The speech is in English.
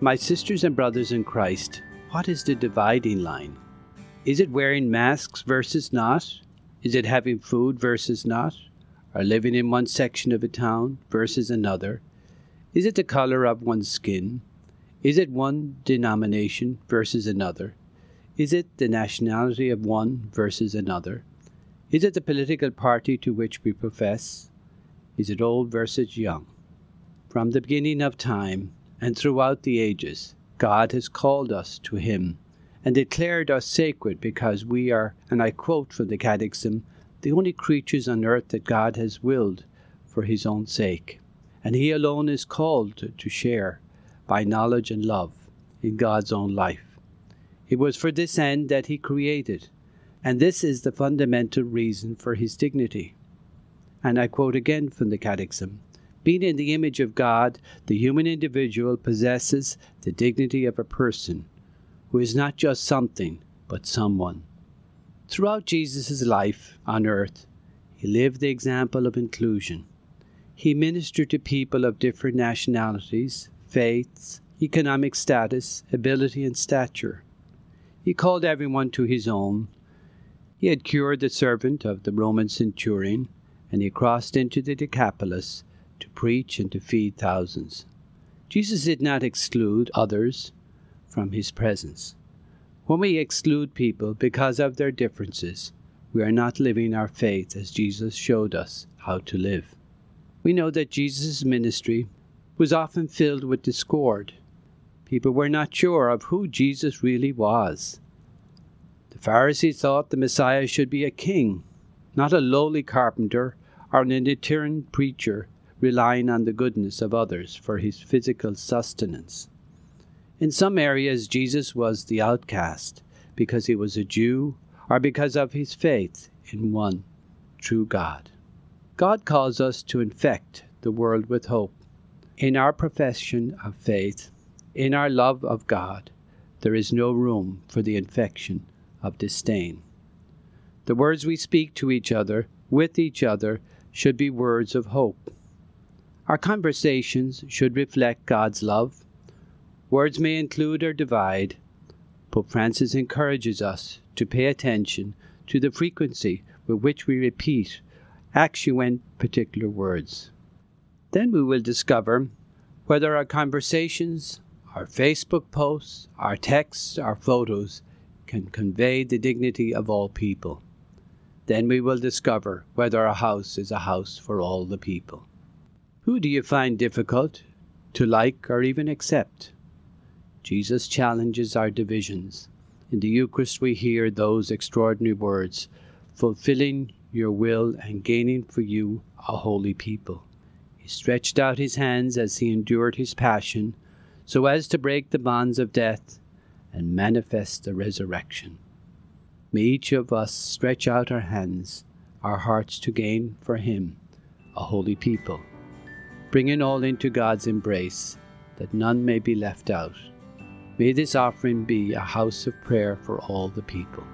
My sisters and brothers in Christ, what is the dividing line? Is it wearing masks versus not? Is it having food versus not? Or living in one section of a town versus another? Is it the color of one's skin? Is it one denomination versus another? Is it the nationality of one versus another? Is it the political party to which we profess? Is it old versus young? From the beginning of time and throughout the ages, God has called us to Him and declared us sacred because we are, and I quote from the Catechism, the only creatures on earth that God has willed for His own sake. And He alone is called to, share, by knowledge and love, in God's own life. It was for this end that He created, and this is the fundamental reason for His dignity. And I quote again from the Catechism being in the image of God, the human individual possesses the dignity of a person who is not just something, but someone. Throughout Jesus' life on earth, he lived the example of inclusion. He ministered to people of different nationalities, faiths, economic status, ability, and stature. He called everyone to his own. He had cured the servant of the Roman centurion, and he crossed into the Decapolis to preach and to feed thousands. Jesus did not exclude others from his presence. When we exclude people because of their differences, we are not living our faith as Jesus showed us how to live. We know that Jesus' ministry was often filled with discord. People were not sure of who Jesus really was. The Pharisees thought the Messiah should be a king, not a lowly carpenter or an itinerant preacher relying on the goodness of others for his physical sustenance. In some areas, Jesus was the outcast because he was a Jew or because of his faith in one true God. God calls us to infect the world with hope. In our profession of faith, in our love of God, there is no room for the infection of disdain. The words we speak to each other, with each other, should be words of hope. Our conversations should reflect God's love. Words may include or divide. Pope Francis encourages us to pay attention to the frequency with which we repeat actuent particular words. Then we will discover whether our conversations, our Facebook posts, our texts, our photos can convey the dignity of all people. Then we will discover whether our house is a house for all the people. Who do you find difficult to like or even accept? Jesus challenges our divisions. In the Eucharist, we hear those extraordinary words fulfilling your will and gaining for you a holy people. He stretched out his hands as he endured his passion, so as to break the bonds of death and manifest the resurrection. May each of us stretch out our hands, our hearts to gain for him a holy people bringing all into God's embrace, that none may be left out. May this offering be a house of prayer for all the people.